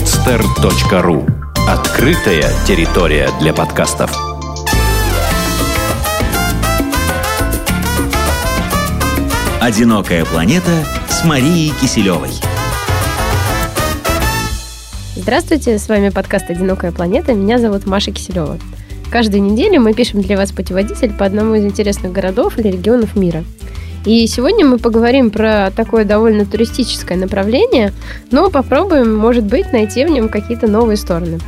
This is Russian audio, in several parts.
podster.ru Открытая территория для подкастов. «Одинокая планета» с Марией Киселевой. Здравствуйте, с вами подкаст «Одинокая планета». Меня зовут Маша Киселева. Каждую неделю мы пишем для вас путеводитель по одному из интересных городов или регионов мира – и сегодня мы поговорим про такое довольно туристическое направление, но попробуем, может быть, найти в нем какие-то новые стороны.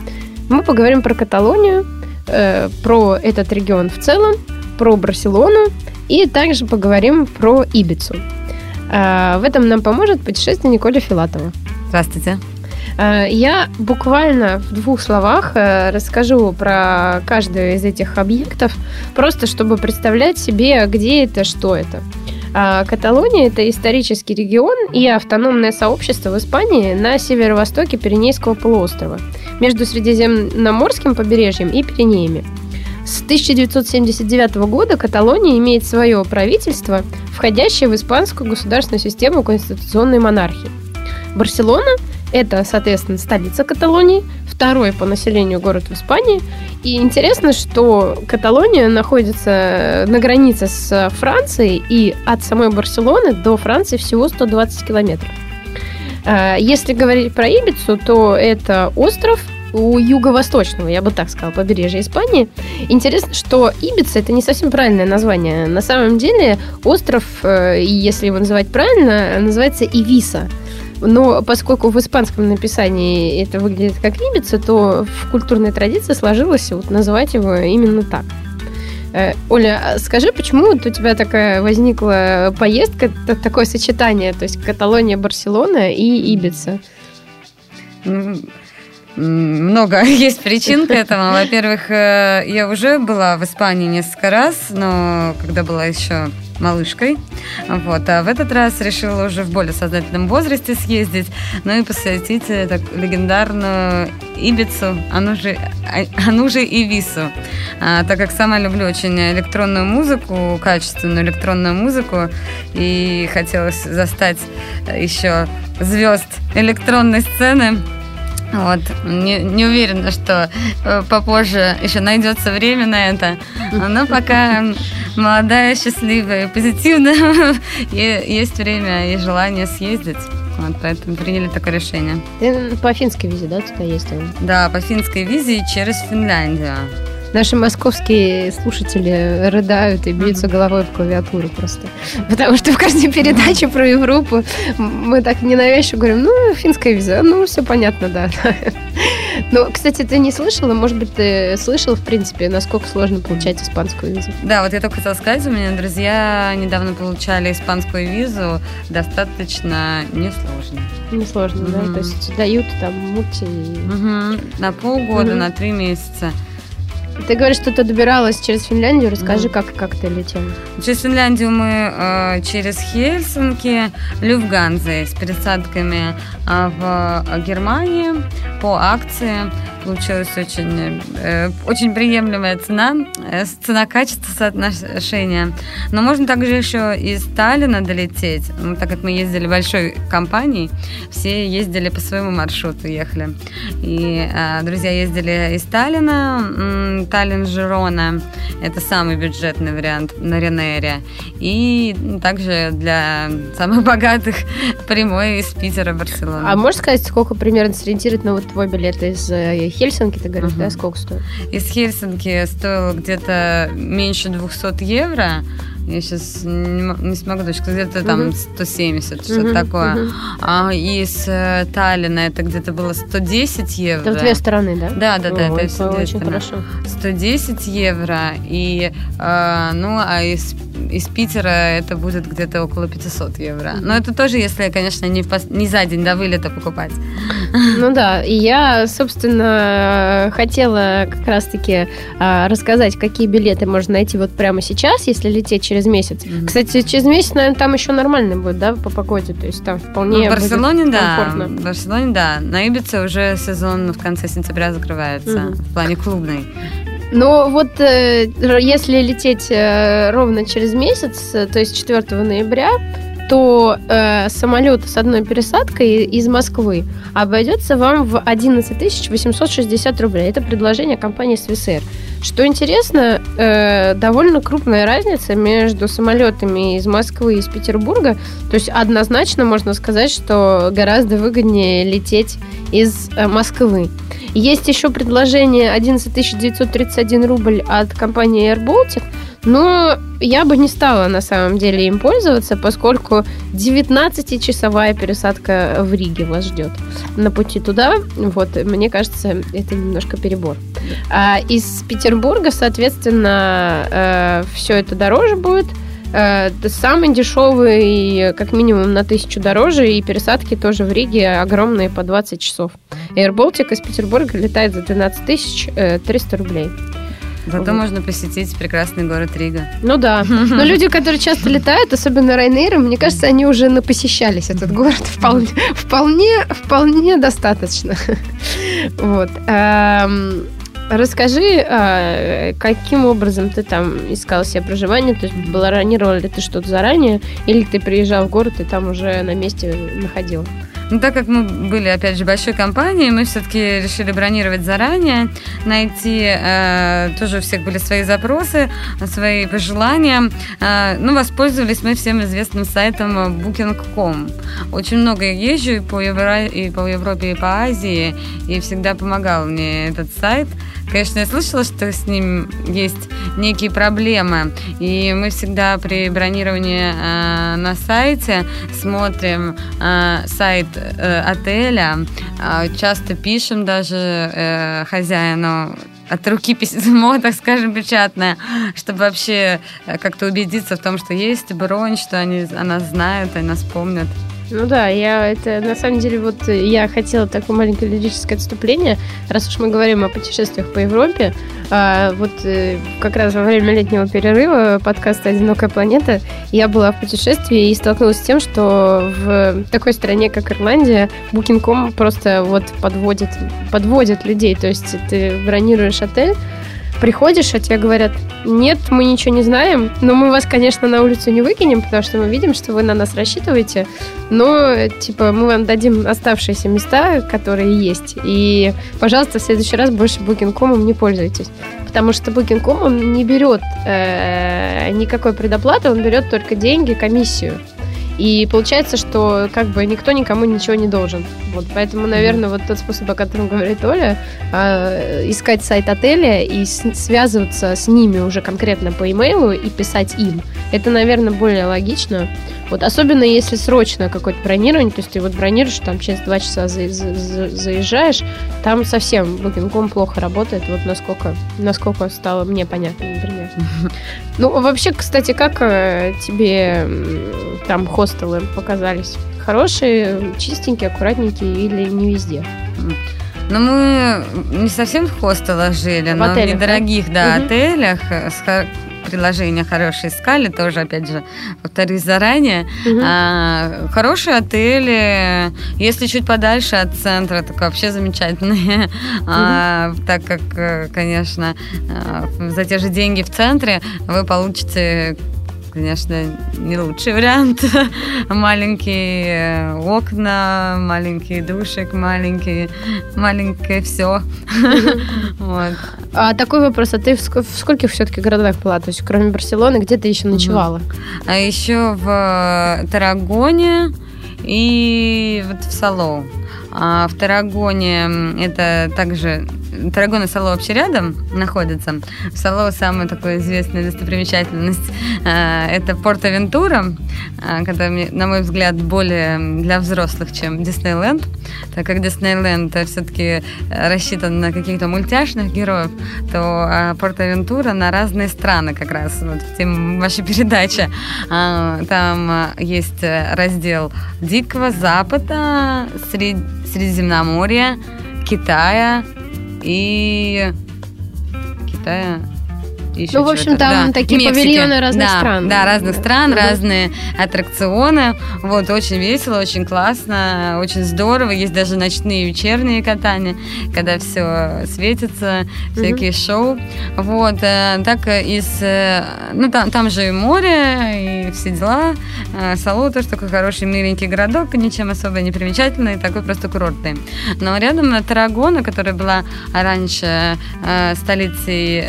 Мы поговорим про Каталонию, э, про этот регион в целом, про Барселону и также поговорим про Ибицу. Э, в этом нам поможет путешественник Оля Филатова. Здравствуйте. Э, я буквально в двух словах э, расскажу про каждый из этих объектов, просто чтобы представлять себе, где это, что это. А Каталония – это исторический регион и автономное сообщество в Испании на северо-востоке Пиренейского полуострова, между Средиземноморским побережьем и Пиренеями. С 1979 года Каталония имеет свое правительство, входящее в испанскую государственную систему конституционной монархии. Барселона – это, соответственно, столица Каталонии, второй по населению город в Испании. И интересно, что Каталония находится на границе с Францией, и от самой Барселоны до Франции всего 120 километров. А, если говорить про Ибицу, то это остров у юго-восточного, я бы так сказала, побережья Испании. Интересно, что Ибица это не совсем правильное название. На самом деле остров, э, если его называть правильно, называется Ивиса – но поскольку в испанском написании это выглядит как Ибица, то в культурной традиции сложилось вот называть его именно так. Э, Оля, а скажи, почему вот у тебя такая возникла поездка, такое сочетание, то есть Каталония, Барселона и Ибица? Много есть причин к этому. Во-первых, э, я уже была в Испании несколько раз, но когда была еще малышкой. Вот. А в этот раз решила уже в более сознательном возрасте съездить, ну и посвятить так, легендарную Ибицу, а ну же, а ну же Ивису. А, так как сама люблю очень электронную музыку, качественную электронную музыку, и хотелось застать еще звезд электронной сцены, вот. Не, не уверена, что э, попозже еще найдется время на это. Но пока молодая, счастливая и позитивная, есть время и желание съездить. Вот, поэтому приняли такое решение. Ты по финской визе, да, туда ездила? Да, по финской визе через Финляндию. Наши московские слушатели рыдают и бьются головой в клавиатуру просто. Потому что в каждой передаче про Европу мы так ненавязчиво говорим, ну, финская виза, ну, все понятно, да. Ну, кстати, ты не слышала, может быть, ты слышал, в принципе, насколько сложно получать испанскую визу? Да, вот я только хотела сказать, у меня друзья недавно получали испанскую визу, достаточно несложно. Несложно, mm-hmm. да? То есть дают там мульти... Mm-hmm. На полгода, mm-hmm. на три месяца. Ты говоришь, что ты добиралась через Финляндию. Расскажи, mm. как, как ты летела. Через Финляндию мы э, через Хельсинки, Люфганзе с пересадками э, в Германии по акции получилась очень, э, очень приемлемая цена, э, цена-качество соотношение. Но можно также еще из Сталина долететь, ну, так как мы ездили большой компанией, все ездили по своему маршруту, ехали. И э, друзья ездили из Сталина, Таллин-Жирона, это самый бюджетный вариант на Ренере. И также для самых богатых прямой из Питера Барселона. А можешь сказать, сколько примерно сориентировать на вот твой билет из э, Хельсинки, ты говоришь, угу. да, сколько стоит? Из Хельсинки стоило где-то меньше 200 евро. Я сейчас не, не смогу точно где-то там угу. 170, что-то угу, такое. Угу. А из э, Таллина это где-то было 110 евро. Это в две стороны, да? Да, да, да. О, это, это очень стороны. хорошо. 110 евро. И, э, ну, а из из Питера это будет где-то около 500 евро. Но это тоже, если, конечно, не, в, не за день до вылета покупать. Ну да, и я, собственно, хотела как раз-таки а, рассказать, какие билеты можно найти вот прямо сейчас, если лететь через месяц. Mm-hmm. Кстати, через месяц, наверное, там еще нормально будет, да, по погоде, то есть там вполне ну, в Барселоне, будет да, комфортно. В Барселоне, да. На Ибице уже сезон в конце сентября закрывается, mm-hmm. в плане клубный. Но вот э, если лететь э, ровно через месяц, э, то есть 4 ноября, то э, самолет с одной пересадкой из Москвы обойдется вам в 11 860 рублей. Это предложение компании Swissair. Что интересно, э, довольно крупная разница между самолетами из Москвы и из Петербурга. То есть однозначно можно сказать, что гораздо выгоднее лететь из э, Москвы. Есть еще предложение 11 931 рубль от компании Air Baltic, но я бы не стала на самом деле им пользоваться, поскольку 19-часовая пересадка в Риге вас ждет на пути туда. Вот, мне кажется, это немножко перебор. А из Петербурга, соответственно, э, все это дороже будет. Э, самый дешевый, как минимум на тысячу дороже, и пересадки тоже в Риге огромные по 20 часов. Air Baltic из Петербурга летает за 12 тысяч 300 рублей. Зато вот. можно посетить прекрасный город Рига. Ну да. Но люди, которые часто летают, особенно Райнейры, мне кажется, они уже напосещались этот город вполне, вполне, вполне достаточно. Вот. Эм, расскажи, а, каким образом ты там искал себе проживание? То есть планировал ли ты что-то заранее, или ты приезжал в город и там уже на месте находил? Но ну, так как мы были, опять же, большой компанией, мы все-таки решили бронировать заранее, найти, э, тоже у всех были свои запросы, свои пожелания. Э, ну, воспользовались мы всем известным сайтом Booking.com. Очень много езжу и по, Евро... и по Европе, и по Азии, и всегда помогал мне этот сайт. Конечно, я слышала, что с ним есть некие проблемы, и мы всегда при бронировании э, на сайте смотрим э, сайт э, отеля, э, часто пишем даже э, хозяину от руки письмо, так скажем, печатное, чтобы вообще э, как-то убедиться в том, что есть бронь, что они, она знает, она нас помнят. Ну да, я это на самом деле вот я хотела такое маленькое лирическое отступление, раз уж мы говорим о путешествиях по Европе. А, вот э, как раз во время летнего перерыва подкаста «Одинокая планета» я была в путешествии и столкнулась с тем, что в такой стране, как Ирландия, Booking.com просто вот подводит, подводит людей. То есть ты бронируешь отель, приходишь, а тебе говорят, нет, мы ничего не знаем, но мы вас, конечно, на улицу не выкинем, потому что мы видим, что вы на нас рассчитываете, но, типа, мы вам дадим оставшиеся места, которые есть, и, пожалуйста, в следующий раз больше Booking.com не пользуйтесь. Потому что Booking.com, не берет э, никакой предоплаты, он берет только деньги, комиссию. И получается, что как бы никто никому ничего не должен. Вот, поэтому, наверное, вот тот способ, о котором говорит Оля, э, искать сайт отеля и с, связываться с ними уже конкретно по имейлу и писать им. Это, наверное, более логично. Вот, особенно если срочно какое-то бронирование, то есть ты вот бронируешь, там через два часа за, за, за, заезжаешь, там совсем Booking.com плохо работает, вот насколько, насколько стало мне понятно, например. Ну, вообще, кстати, как э, тебе там хостелы показались? Хорошие, чистенькие, аккуратненькие или не везде? Ну, мы не совсем в хостелах жили, в но отелях, в недорогих да? Да, угу. отелях с приложения хорошие искали, тоже, опять же, повторюсь заранее. Угу. А, хорошие отели, если чуть подальше от центра, так вообще замечательные. Угу. А, так как, э, конечно, э, за те же деньги в центре вы получите конечно, не лучший вариант. маленькие окна, маленький душек, маленькие, маленькое все. вот. А такой вопрос, а ты в, в скольких все-таки городах была? То есть кроме Барселоны, где ты еще ночевала? А еще в Тарагоне и вот в Салоу. А в Тарагоне это также Тарагон и Сало вообще рядом находятся. В Сало самая такая известная достопримечательность э, это Порт-Авентура, э, который, на мой взгляд, более для взрослых, чем Диснейленд, так как Диснейленд все-таки рассчитан на каких-то мультяшных героев, то Порт-Авентура на разные страны как раз, вот в тему вашей передачи. Там есть раздел Дикого Запада, Сред... Средиземноморья, Китая, и Китая. Еще Ну, в общем, там Да. такие Мексики. павильоны разных Да, стран. Да, разных стран, Мгм. разные аттракционы. Вот, очень весело, очень классно, очень здорово. Есть даже ночные вечерние катания, когда все светится, всякие шоу. Вот, э, так из... э, Ну, там, там же и море, и все дела. Э, Салу тоже такой хороший, миленький городок, ничем особо не примечательный, такой просто курортный. Но рядом Тарагона, которая была раньше столицей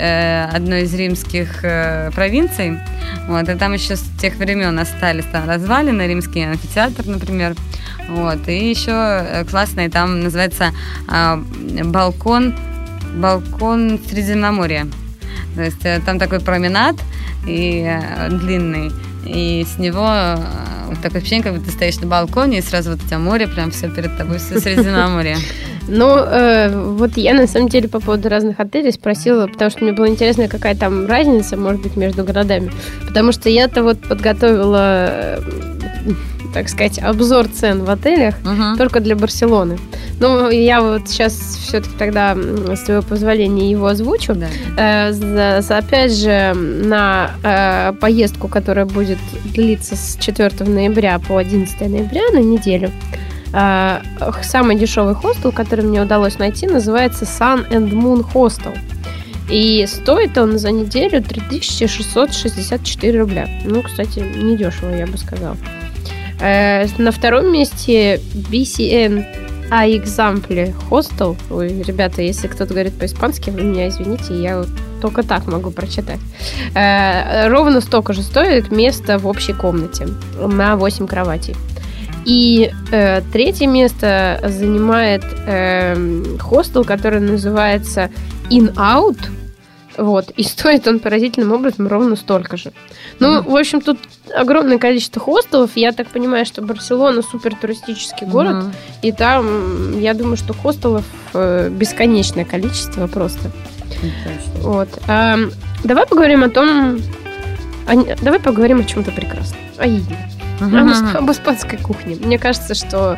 одной из римских э, провинций, вот, и там еще с тех времен остались там развалины, римский амфитеатр, например. Вот, и еще э, классный там называется а, балкон, балкон Средиземноморья. То есть э, там такой променад и э, длинный, и с него э, вот такое ощущение, как будто ты стоишь на балконе, и сразу вот у тебя море, прям все перед тобой, все Средиземноморье. Ну, э, вот я на самом деле по поводу разных отелей спросила, потому что мне было интересно, какая там разница, может быть, между городами. Потому что я-то вот подготовила, так сказать, обзор цен в отелях Мгм. только для Барселоны. Ну, я вот сейчас все-таки тогда, с твоего позволения, его озвучу. Да. Э, опять же, на э, поездку, которая будет длиться с 4 ноября по 11 ноября на неделю, э, самый дешевый хостел, который мне удалось найти, называется Sun and Moon Hostel. И стоит он за неделю 3664 рубля. Ну, кстати, недешево, я бы сказала. Э, на втором месте BCN а Example Hostel. Ой, ребята, если кто-то говорит по-испански, вы меня извините, я только так могу прочитать. Э, ровно столько же стоит место в общей комнате на 8 кроватей. И э, третье место занимает эм, хостел, который называется In-Out. Вот. И стоит он поразительным образом ровно столько же. Ну, Мгм. в общем, тут огромное количество хостелов. Я так понимаю, что Барселона супер туристический город. Мгм. И там, я думаю, что хостелов э, бесконечное количество просто. Точно. Вот. Ам, давай поговорим о том... о давай поговорим о чем-то прекрасном. О еде. Об, ис- об испанской кухне. Мне кажется, что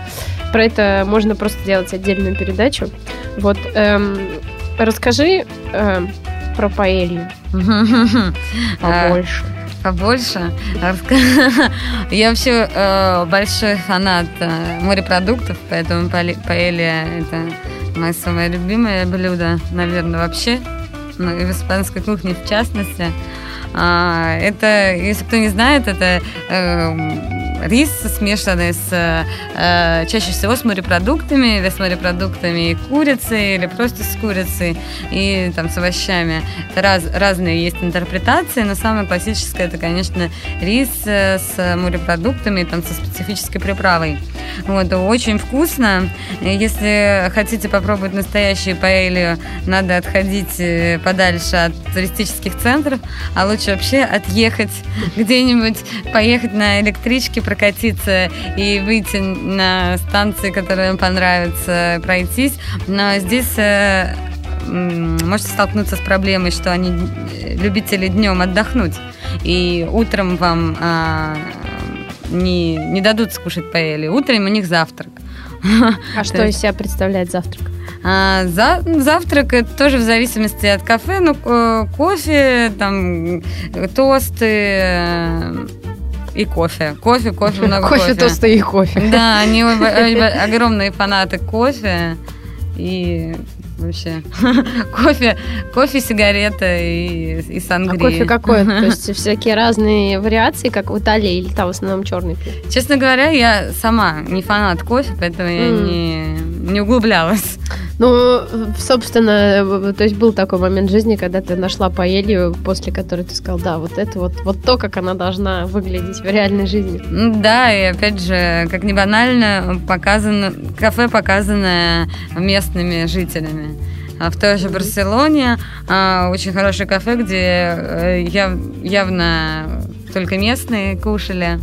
про это можно просто делать отдельную передачу. Вот. эм, расскажи эм, про паэлью А, побольше. Побольше. Я вообще э, большой фанат э, морепродуктов, поэтому паэлья – это мое самое любимое блюдо, наверное, вообще. Ну, и в испанской кухне в частности. А, это, если кто не знает, это э, рис, смешанный с э, чаще всего с морепродуктами, или с морепродуктами и курицей, или просто с курицей, и там с овощами. Это раз, разные есть интерпретации, но самая классическая это, конечно, рис э, с морепродуктами, там со специфической приправой. Вот, очень вкусно. Если хотите попробовать настоящую паэлью, надо отходить э, подальше от туристических центров, а лучше вообще отъехать где-нибудь, поехать на электричке, прокатиться и выйти на станции, которые вам понравятся, пройтись. Но здесь э, можете столкнуться с проблемой, что они э, любители днем отдохнуть, и утром вам а, не, не дадут скушать паэли. Утром у них завтрак. А что из себя представляет завтрак? А, за, завтрак это тоже в зависимости от кафе, ну, ко- кофе, там, тосты э, и кофе. Кофе, кофе, много кофе. Кофе, тосты и кофе. Да, они огромные фанаты кофе и вообще кофе, кофе, сигарета и, и А сангрия. кофе какой? То есть всякие разные вариации, как в Италии, или там в основном черный пьют? Честно говоря, я сама не фанат кофе, поэтому я не, не углублялась. Ну, собственно, то есть был такой момент жизни, когда ты нашла паэлью, после которой ты сказал, да, вот это вот, вот то, как она должна выглядеть в реальной жизни. Да, и опять же, как не банально, показано, кафе показанное местными жителями. А В той же Барселоне а, очень хорошее кафе, где э, яв- явно только местные кушали.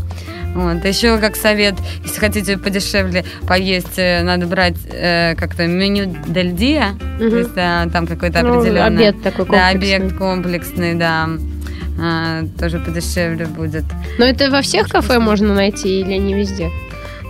Вот. Еще как совет, если хотите подешевле поесть, э, надо брать э, как-то меню Дель Диа, то Мгм. есть да, там какой-то Ну, определенный... обед такой Да, комплексный. объект комплексный, да. А, тоже подешевле будет. Но это во всех кафе можно найти или не везде?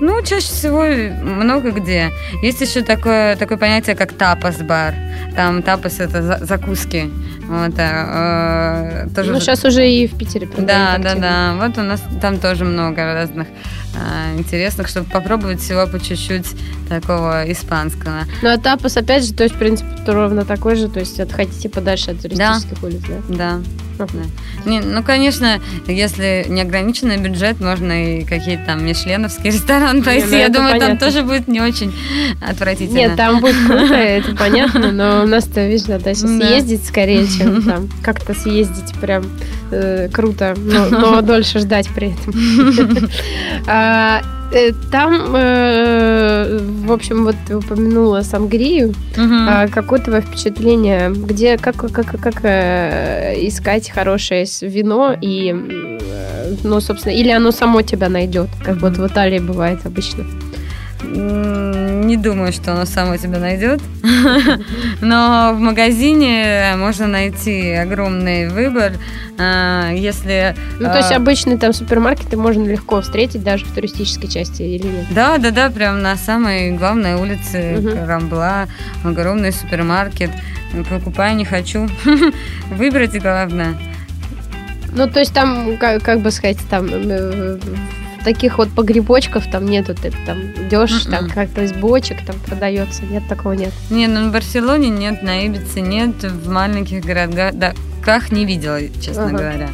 Ну, чаще всего много где. Есть еще такое, такое понятие, как тапас-бар. Там тапас – это закуски. Вот, а, э, тоже... Ну, сейчас уже и в Питере Да, да, да. Вот у нас там тоже много разных а, интересных, чтобы попробовать всего по чуть-чуть такого испанского. Ну, а тапас, опять же, то есть, в принципе, ровно такой же, то есть, отходите подальше от туристических да. улиц, да? Да. Да. Не, ну, конечно, если неограниченный бюджет, можно и какие-то там мишленовские рестораны пойти. Ну, Я думаю, понятно. там тоже будет не очень отвратительно. Нет, там будет круто, это понятно, но у нас-то, видишь, надо сейчас съездить скорее, чем там как-то съездить прям э, круто, но дольше ждать при этом. А, Э, там, э, в общем, вот ты упомянула Сангрию. Угу. Какое твое впечатление? Где, как, как, как э, искать хорошее вино и, ну, собственно, или оно само тебя найдет, как вот в Италии бывает обычно? Не думаю, что оно само тебя найдет. Но в магазине можно найти огромный выбор. А, если... Ну, то есть а, обычные там супермаркеты можно легко встретить даже в туристической части или нет? Да, да, да, прям на самой главной улице угу. Рамбла огромный супермаркет. Покупаю, не хочу. Выбрать главное. Ну, то есть там, как, как бы сказать, там э, таких вот погребочков там нету, ты там идешь, там м-м. как-то из бочек там продается, нет, такого нет. Не, ну в Барселоне нет, на Ибице нет, в маленьких городах не видела, честно ага. говоря.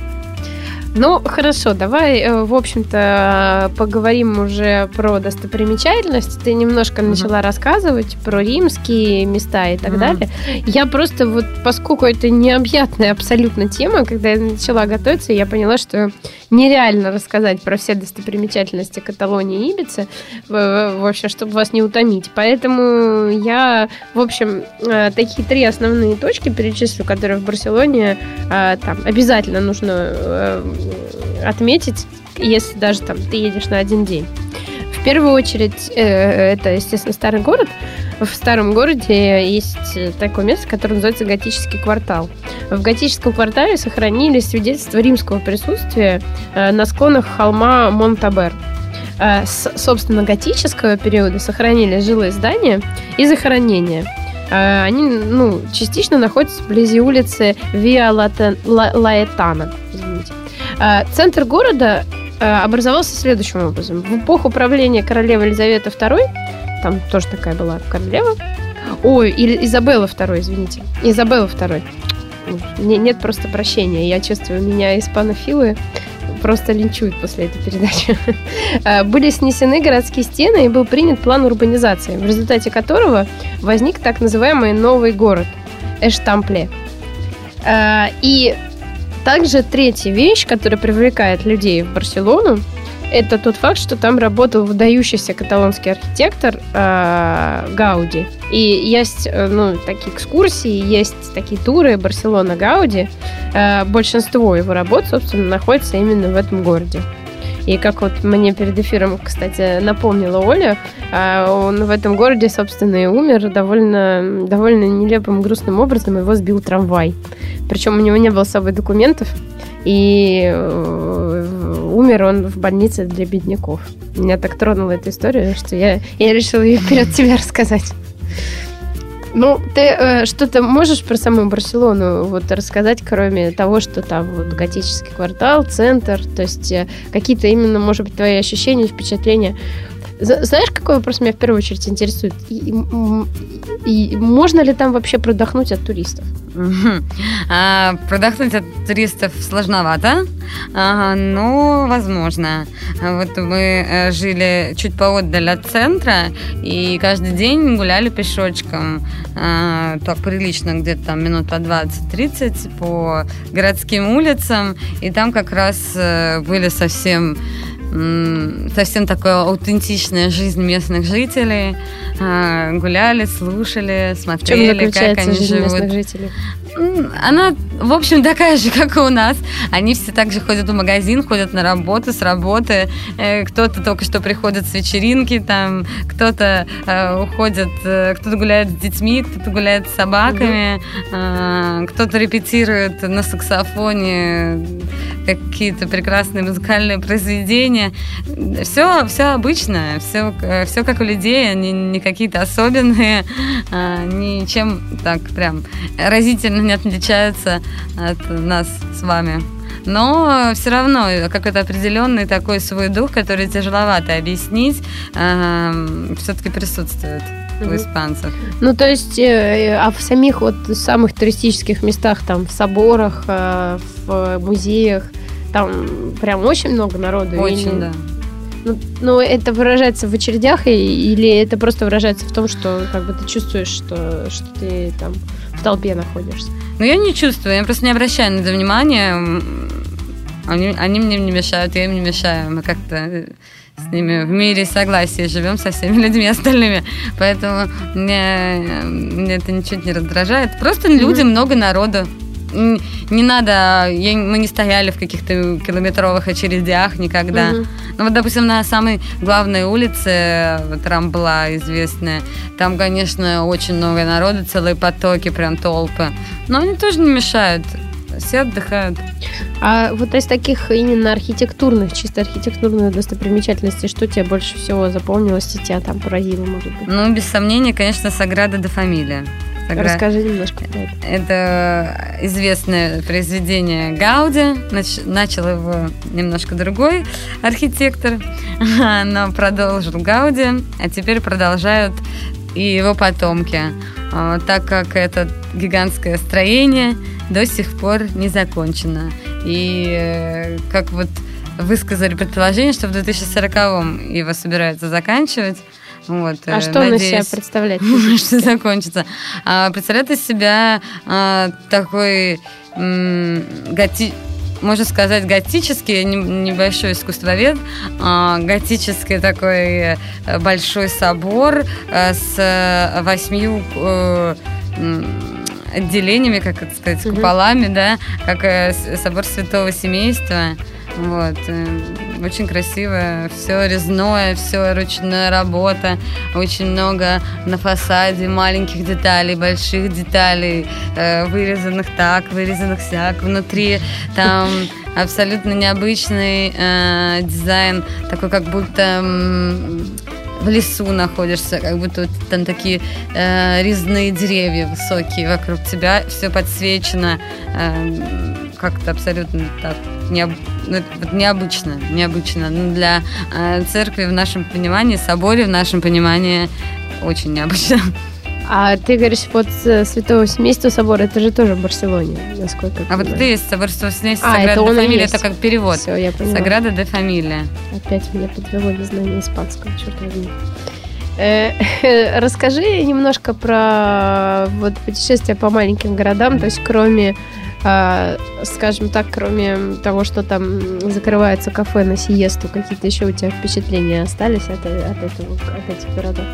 Ну, хорошо, давай, э, в общем-то, поговорим уже про достопримечательности. Ты немножко uh-huh. начала рассказывать про римские места и так uh-huh. далее. Я просто вот, поскольку это необъятная абсолютно тема, когда я начала готовиться, я поняла, что нереально рассказать про все достопримечательности Каталонии и Ибицы, в общем, чтобы вас не утомить. Поэтому я, в общем, э, такие три основные точки перечислю, которые в Барселоне э, там обязательно нужно отметить, если даже там ты едешь на один день. В первую очередь, э, это, естественно, старый город. В старом городе есть такое место, которое называется готический квартал. В готическом квартале сохранились свидетельства римского присутствия э, на склонах холма Монтабер. Э, с, собственно, готического периода сохранились жилые здания и захоронения. Они ну, частично находятся вблизи улицы Виа Лаэтана. Извините. А, центр города а, образовался следующим образом. В эпоху правления королевы Елизаветы II, там тоже такая была королева, ой, Изабелла II, извините, Изабелла II. Нет просто прощения. Я чувствую, меня испанофилы просто линчуют после этой передачи. А, были снесены городские стены и был принят план урбанизации, в результате которого возник так называемый новый город Эштампле. И также третья вещь, которая привлекает людей в Барселону, это тот факт, что там работал выдающийся каталонский архитектор э, Гауди. И есть э, ну, такие экскурсии, есть такие туры Барселона Гауди. Э, большинство его работ, собственно, находится именно в этом городе. И как вот мне перед эфиром, кстати, напомнила Оля, а, он в этом городе, собственно, и умер довольно, довольно нелепым, грустным образом. Его сбил трамвай. Причем у него не было с собой документов. И э, умер он в больнице для бедняков. Меня так тронула эта история, что я, я решила ее перед тебя рассказать. Ну, ты э, что-то можешь про саму Барселону вот рассказать, кроме того, что там вот готический квартал, центр, то есть э, какие-то именно, может быть, твои ощущения, впечатления знаешь, какой вопрос меня в первую очередь интересует? И, и, и можно ли там вообще продохнуть от туристов? А, продохнуть от туристов сложновато, а, но возможно. Вот мы э, жили чуть поотдаль от центра и каждый день гуляли пешочком. А, так прилично, где-то там минут по 20-30 по городским улицам. И там как раз э, были совсем совсем такая аутентичная жизнь местных жителей. А, гуляли, слушали, смотрели, как они живут. Она, в общем, такая же, как и у нас. Они все так же ходят в магазин, ходят на работу, с работы. Э, кто-то только что приходит с вечеринки, там, кто-то э, уходит, э, кто-то гуляет с детьми, кто-то гуляет с собаками, mm-hmm. кто-то репетирует на саксофоне какие-то прекрасные музыкальные произведения. Все, все обычное, все, все как у людей, они не какие-то особенные, а, ничем так прям разительно не отличаются от нас с вами но все равно какой-то определенный такой свой дух, который тяжеловато объяснить, э, все-таки присутствует у испанцев. Ну, то есть, э, а в самих вот самых туристических местах, там, в соборах, э, в музеях, там прям очень много народу? Очень, или... да. Ну, ну, это выражается в очередях или это просто выражается в том, что как бы ты чувствуешь, что, что ты там в толпе находишься? Ну, я не чувствую, я просто не обращаю на это внимания. Они, они мне не мешают, я им не мешаю. Мы как-то э, с ними в мире согласия живем со всеми людьми остальными. Поэтому мне, мне это ничего не раздражает. Просто mm-hmm. люди, много народу. Не надо, я, мы не стояли в каких-то километровых очередях никогда. Mm-hmm. Ну вот, допустим, на самой главной улице, вот Рамбла известная, там, конечно, очень много народу, целые потоки, прям толпы. Но они тоже не мешают все отдыхают. А вот из таких именно архитектурных, чисто архитектурных достопримечательностей, что тебе больше всего запомнилось и тебя там поразило, может быть? Ну, без сомнения, конечно, Саграда де Фамилия. Сагра... Расскажи немножко про это. Это известное произведение Гауди. Нач... Начал его немножко другой архитектор, но продолжил Гауди, а теперь продолжают и его потомки. А, так как это гигантское строение до сих пор не закончено. И э, как вот высказали предположение, что в 2040-м его собираются заканчивать. Вот, а что надеюсь, он из себя представляет? Что закончится. А, представляет из себя а, такой готи можно сказать, готический, небольшой искусствовед, а, готический такой э, большой собор э, с восьмью отделениями, как это сказать, куполами, да, как собор Святого Семейства. Вот. Э, очень красиво, все резное, все ручная работа, очень много на фасаде маленьких деталей, больших деталей, э, вырезанных так, вырезанных сяк. Внутри там абсолютно необычный э, дизайн, такой как будто в лесу находишься, как будто там такие э, резные деревья высокие вокруг тебя, все подсвечено, э, как-то абсолютно так необ... ну, необычно, необычно. Ну, для э, церкви в нашем понимании, соборе в нашем понимании очень необычно. А ты говоришь, вот э, Святого Семейства собор, это же тоже в Барселоне, насколько А вот есть собор Святого Семейства, а, Саграда это де Фамилия, это как перевод. Все, я поняла. Саграда де Фамилия. Опять меня подвело незнание испанского, черт возьми. Э, расскажи немножко про вот путешествия по маленьким городам, то есть кроме а, скажем так, кроме того, что там закрывается кафе на сиесту, какие-то еще у тебя впечатления остались от, от, этого, от этих городов?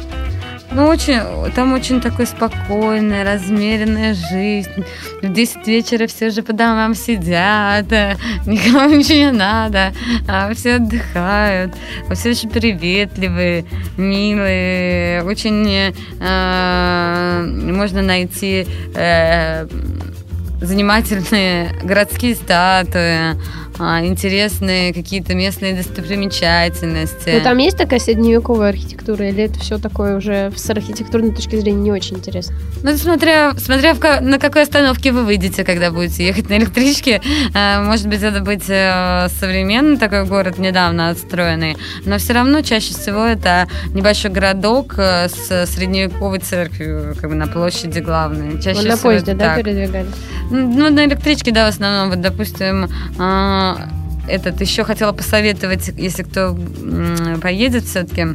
Ну, очень, там очень такой спокойная, размеренная жизнь. В 10 вечера все же по домам сидят, никому ничего не надо, а все отдыхают, все очень приветливые, милые, очень э, можно найти э, занимательные городские статуи, а, интересные какие-то местные достопримечательности. Ну, там есть такая средневековая архитектура, или это все такое уже с архитектурной точки зрения не очень интересно? Ну, смотря, смотря в, на какой остановке вы выйдете, когда будете ехать на электричке. А, может быть, это быть э, современный такой город, недавно отстроенный, но все равно чаще всего это небольшой городок э, с средневековой церковью, как бы на площади главной. Чаще вот на поезде, да, передвигались? Ну, на электричке, да, в основном. Вот, допустим, а, этот еще хотела посоветовать, если кто поедет все-таки,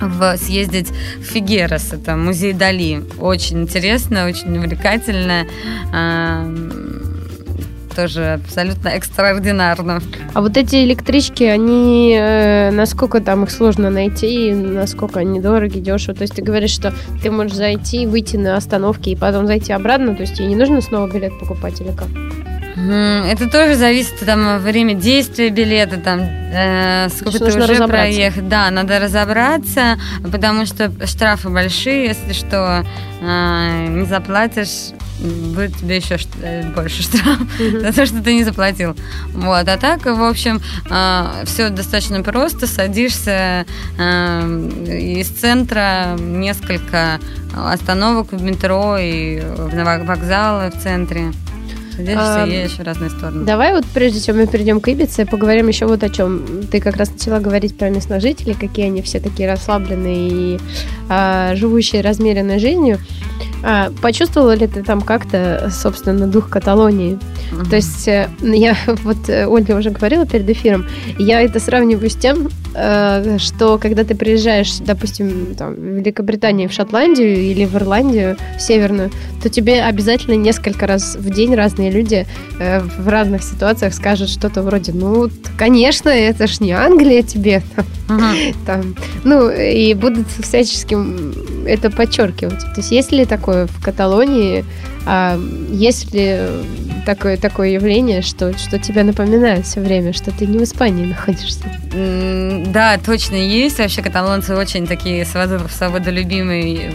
в, съездить в Фигерас, это музей Дали. Очень интересно, очень увлекательно. Тоже абсолютно экстраординарно. А вот эти электрички, они э, насколько там их сложно найти, насколько они дороги, дешево? То есть ты говоришь, что ты можешь зайти, выйти на остановке и потом зайти обратно, то есть тебе не нужно снова билет покупать или как? Это тоже зависит там время действия билета, там э, сколько ты уже проехал. Да, надо разобраться, потому что штрафы большие, если что, э, не заплатишь будет тебе еще больше штраф за то, что ты не заплатил. Вот. А так, в общем, все достаточно просто. Садишься из центра несколько остановок в метро и вокзалы в центре. Садишься и едешь в разные стороны. Давай вот прежде чем мы перейдем к Ибице, поговорим еще вот о чем. Ты как раз начала говорить про местных жителей, какие они все такие расслабленные и а, живущие размеренной жизнью. А, почувствовала ли ты там как-то, собственно, дух Каталонии? Uh-huh. То есть э, я вот э, Ольга уже говорила перед эфиром, я это сравниваю с тем, э, что когда ты приезжаешь, допустим, там, в Великобританию, в Шотландию или в Ирландию, в Северную, то тебе обязательно несколько раз в день разные люди в разных ситуациях скажут что-то вроде, ну, конечно, это ж не Англия тебе, там, uh-huh. там, ну, и будут это подчеркивать. То есть есть ли такое в Каталонии, а есть ли такое, такое явление, что, что тебя напоминает все время, что ты не в Испании находишься? Да, точно есть. Вообще каталонцы очень такие свободолюбимые,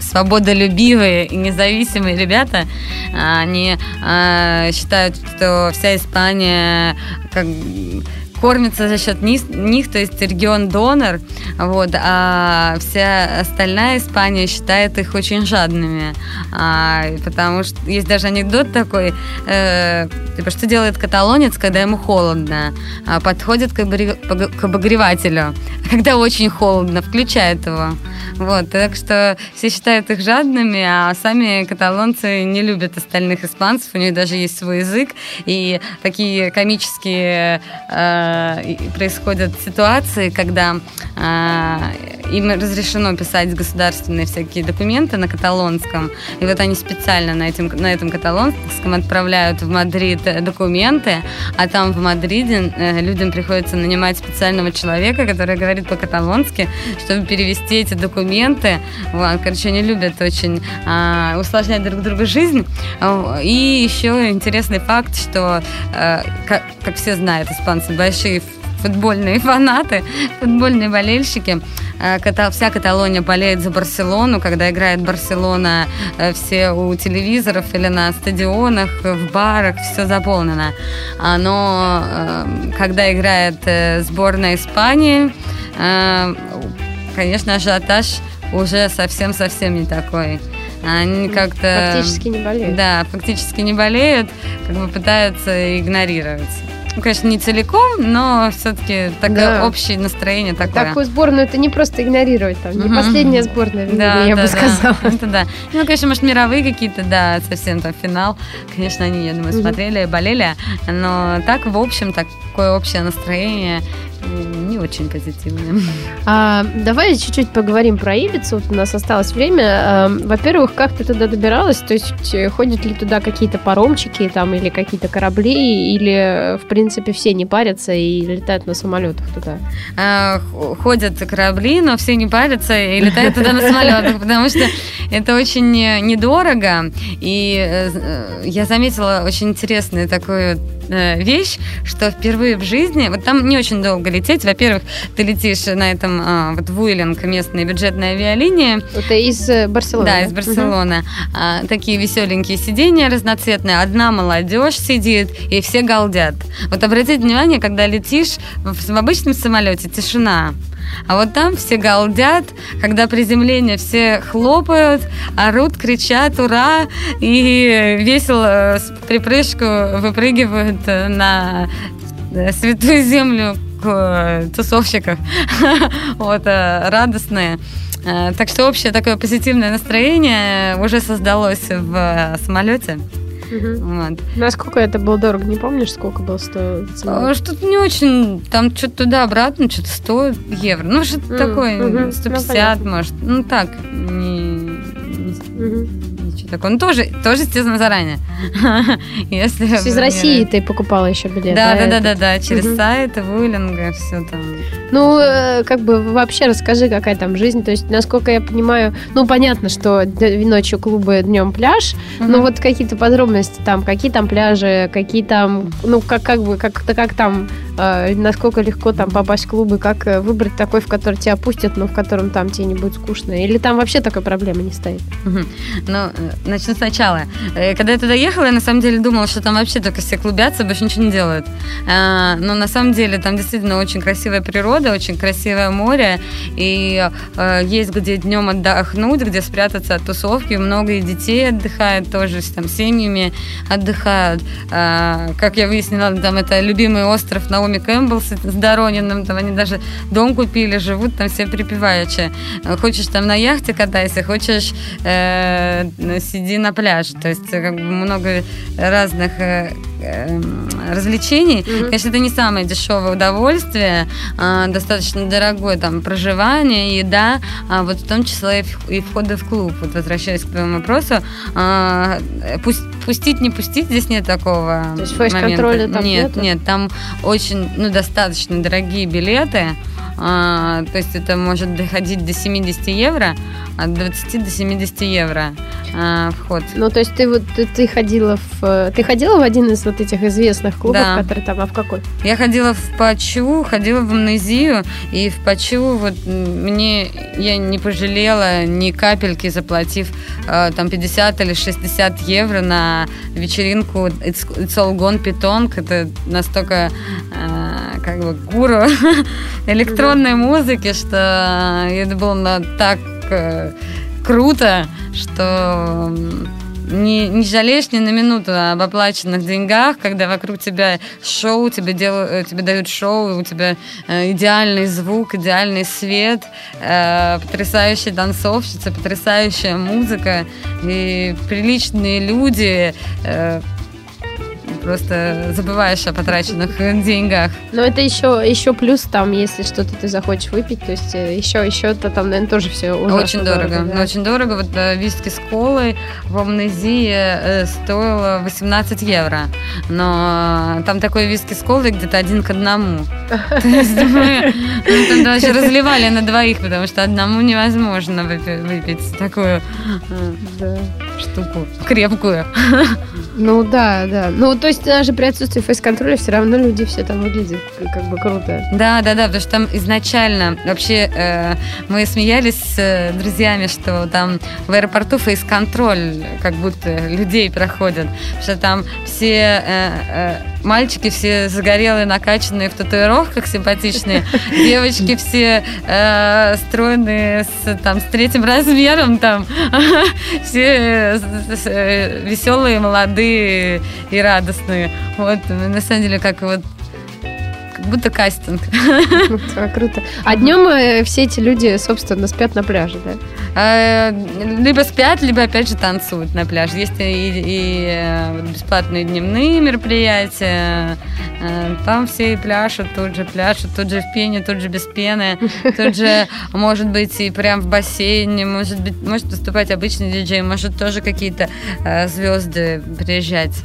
свободолюбивые и независимые ребята. Они э, считают, что вся Испания как кормится за счет них, них то есть регион донор, вот, а вся остальная Испания считает их очень жадными, а, потому что есть даже анекдот такой, э, типа, что делает каталонец, когда ему холодно, а, подходит к, к обогревателю, когда очень холодно, включает его, вот, так что все считают их жадными, а сами каталонцы не любят остальных испанцев, у них даже есть свой язык, и такие комические Э, происходят ситуации, когда э, им разрешено писать государственные всякие документы на каталонском, и вот они специально на, этим, на этом каталонском отправляют в Мадрид документы, а там в Мадриде э, людям приходится нанимать специального человека, который говорит по-каталонски, чтобы перевести эти документы. Вот, короче, они любят очень э, усложнять друг другу жизнь. И еще интересный факт, что, э, как, как все знают, испанцы большие футбольные фанаты, футбольные болельщики. Э, вся Каталония болеет за Барселону. Когда играет Барселона, э, все у телевизоров или на стадионах, в барах, все заполнено. А, но э, когда играет сборная Испании, конечно, ажиотаж уже совсем-совсем не такой. Они как-то... Фактически не болеют. Да, фактически не болеют, как бы пытаются игнорировать. Ну, конечно, не целиком, но все-таки такое да. общее настроение такое. Такую сборную это не просто игнорировать, там, не последняя сборная да, я да, бы сказала. Это да. Ну, конечно, может, мировые какие-то, да, совсем там финал. Конечно, они, я думаю, смотрели, болели. Но так, в общем, такое общее настроение не очень позитивные. А, давай чуть-чуть поговорим про Ибицу. Вот у нас осталось время. А, во-первых, как ты туда добиралась? То есть э, ходят ли туда какие-то паромчики там или какие-то корабли? Или, в принципе, все не парятся и летают на самолетах туда? А, ходят корабли, но все не парятся и летают туда на самолетах, потому что это очень недорого. И э, я заметила очень интересную такую э, вещь, что впервые в жизни, вот там не очень долго лететь. Во-первых, ты летишь на этом а, вот Вуилинг, местная бюджетная авиалиния. Это из э, Барселоны? Да, из Барселоны. Угу. А, такие веселенькие сиденья разноцветные. Одна молодежь сидит, и все галдят. Вот обратите внимание, когда летишь в, обычном самолете, тишина. А вот там все галдят, когда приземление все хлопают, орут, кричат «Ура!» и весело с припрыжку выпрыгивают на святую землю Э, тусовщиков, вот, э, радостные. Э, так что общее такое позитивное настроение уже создалось в самолете. Вот. Насколько это было дорого, не помнишь, сколько было стоит? Что-то не очень, там что-то туда-обратно, что-то 100 евро. Ну, что-то такое, угу. 150, ну, может. Ну, так, не... Угу ничего такого. Ну, тоже, тоже, естественно, заранее. Если из России ты покупала еще билет. Да, да, да, да, да, через сайт, Вуйлинга, все там. Ну, э, как бы вообще расскажи, какая там жизнь. То есть, насколько я понимаю, ну, понятно, что ночью клубы, днем пляж, но вот какие-то подробности там, какие там пляжи, какие там, ну, как, как бы, как, как там насколько легко там попасть в клубы, как э, выбрать такой, в который тебя пустят, но в котором там тебе не будет скучно? Или там вообще такой проблемы не стоит? Ну, э, начну сначала. Э, когда я туда ехала, я на самом деле думала, что там вообще только все клубятся, больше ничего не делают. А, но на самом деле там действительно очень красивая природа, очень красивое море, и есть где днем отдохнуть, где спрятаться от тусовки. Много и детей отдыхает тоже, там, семьями отдыхают. А, как я выяснила, там это любимый остров Наоми Кэмпбелл с, с Дорониным, там они даже дом купили, живут там все припеваючи. Хочешь там на яхте катайся, хочешь э, сиди на пляже. То есть как бы много разных э, э, развлечений. Mm-hmm. Конечно, это не самое дешевое удовольствие, а, достаточно дорогое там проживание, еда, а вот в том числе и, входы в клуб. Вот возвращаясь к твоему вопросу, а, пусть, пустить, не пустить, здесь нет такого То есть фейс-контроля там нет? Нету? Нет, там очень, ну, достаточно дорогие билеты, а, то есть это может доходить до 70 евро, от 20 до 70 евро а, вход. Ну, то есть ты вот ты, ты ходила в ты ходила в один из вот этих известных клубов, да. которые там, а в какой? Я ходила в Пачу, ходила в амнезию, и в Пачу вот мне я не пожалела ни капельки, заплатив э, там 50 или 60 евро на вечеринку It's, It's All Gone Pitong. Это настолько э, как бы гуру электронной музыки, что это было так э, круто, что не, не жалеешь ни на минуту об оплаченных деньгах, когда вокруг тебя шоу, тебе, делают, э, тебе дают шоу, у тебя э, идеальный звук, идеальный свет, э, потрясающая танцовщица, потрясающая музыка и приличные люди, э, просто забываешь о потраченных деньгах. Но это еще, еще плюс там, если что-то ты захочешь выпить, то есть э, еще, еще это там, наверное, тоже все Очень дорого, дорого да? очень дорого. Вот э, виски с колой в Амнезии э, стоило 18 евро, но там такой виски с колой где-то один к одному. То есть мы там даже разливали на двоих, потому что одному невозможно выпить такую штуку крепкую. Ну да, да. Ну то есть даже при отсутствии фейс-контроля все равно люди все там выглядят как бы круто. Да, да, да, потому что там изначально вообще э, мы смеялись с э, друзьями, что там в аэропорту фейс-контроль как будто людей проходят, что там все э, э, мальчики все загорелые, накачанные в татуировках, симпатичные, девочки все э, стройные с, там, с третьим размером, там, все э, веселые, молодые и радостные. Вот, на самом деле, как вот как будто кастинг. Круто. А днем э, все эти люди, собственно, спят на пляже, да? Э, либо спят, либо опять же танцуют на пляже. Есть и, и э, бесплатные дневные мероприятия. Там все и пляшут, тут же пляшут, тут же в пене, тут же без пены, тут же, может быть, и прям в бассейне, может быть, может выступать обычный диджей, может тоже какие-то звезды приезжать.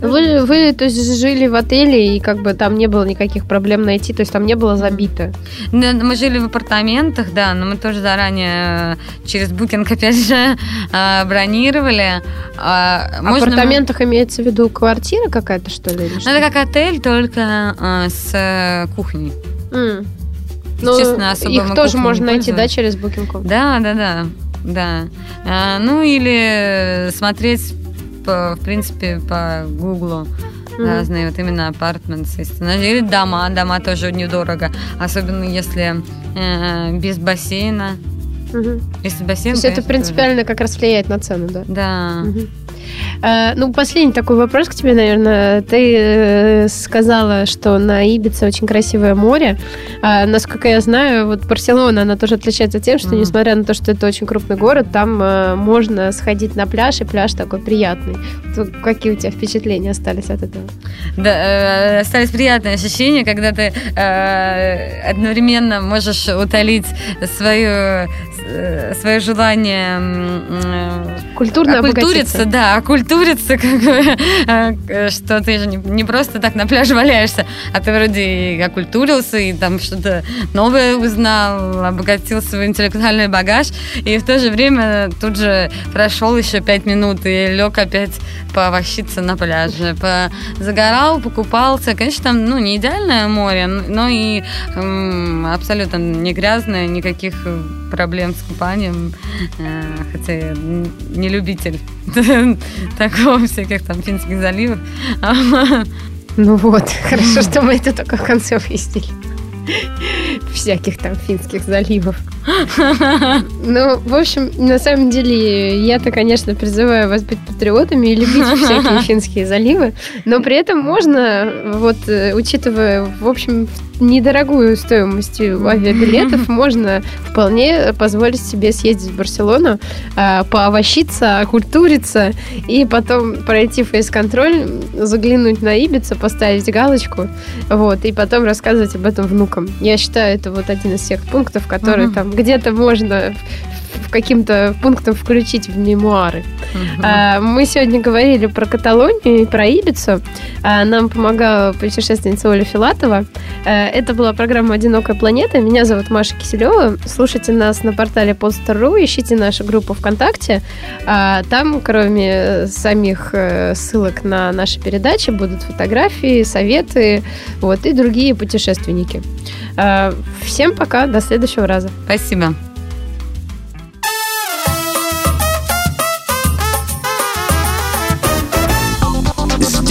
Вы, вы, то есть, жили в отеле, и как бы там не было никаких проблем найти, то есть там не было забито? Мы жили в апартаментах, да, но мы тоже заранее э, через букинг, опять же, э, бронировали. А, в апартаментах имеется в виду квартира какая-то, что ли? Ну, это как отель, только э, с кухней. Mm. Естественно, особо их тоже можно найти, да, через букинг? Да, да, да. Да. А, ну или смотреть по, в принципе, по Гуглу mm-hmm. разные вот именно апартменты. Или дома, дома тоже недорого, особенно если э, без бассейна. Угу. Если бассейн, То есть это принципиально тоже. как раз влияет на цену, да? Да. Угу. А, ну, последний такой вопрос к тебе, наверное. Ты э, сказала, что на Ибице очень красивое море. А, насколько я знаю, вот Барселона, она тоже отличается тем, что, mm. несмотря на то, что это очень крупный город, там а, можно сходить на пляж, и пляж такой приятный. То, какие у тебя впечатления остались от этого? Да, э, остались приятные ощущения, когда ты э, одновременно можешь утолить свою, э, свое желание культурно окультуриться, да, окультуриться, как бы, э, что ты же не, не просто так на пляже валяешься, а ты вроде и окультурился, и там что-то новое узнал, обогатил свой интеллектуальный багаж, и в то же время тут же прошел еще пять минут и лег опять повощиться на пляже, загорал, покупался. Конечно, там ну, не идеальное море, но и м, абсолютно не грязное, никаких проблем с купанием, э, хотя я не любитель такого всяких там финских заливов. Ну вот, хорошо, что мы это только в конце выяснили. Всяких там финских заливов. Ну, в общем, на самом деле, я-то, конечно, призываю вас быть патриотами и любить всякие финские заливы, но при этом можно, вот, э, учитывая, в общем, недорогую стоимость авиабилетов, можно вполне позволить себе съездить в Барселону, а, поовощиться, окультуриться и потом пройти фейс-контроль, заглянуть на Ибица, поставить галочку, вот, и потом рассказывать об этом внукам. Я считаю, это вот один из всех пунктов, которые там где-то можно каким-то пунктом включить в мемуары. Угу. Мы сегодня говорили про Каталонию и про Ибицу. А, нам помогала путешественница Оля Филатова. А, это была программа «Одинокая планета». Меня зовут Маша Киселева. Слушайте нас на портале Podster.ru, ищите нашу группу ВКонтакте. Там, кроме самих э, ссылок на наши передачи, будут фотографии, советы вот, и другие путешественники. Всем пока, до следующего раза. Спасибо.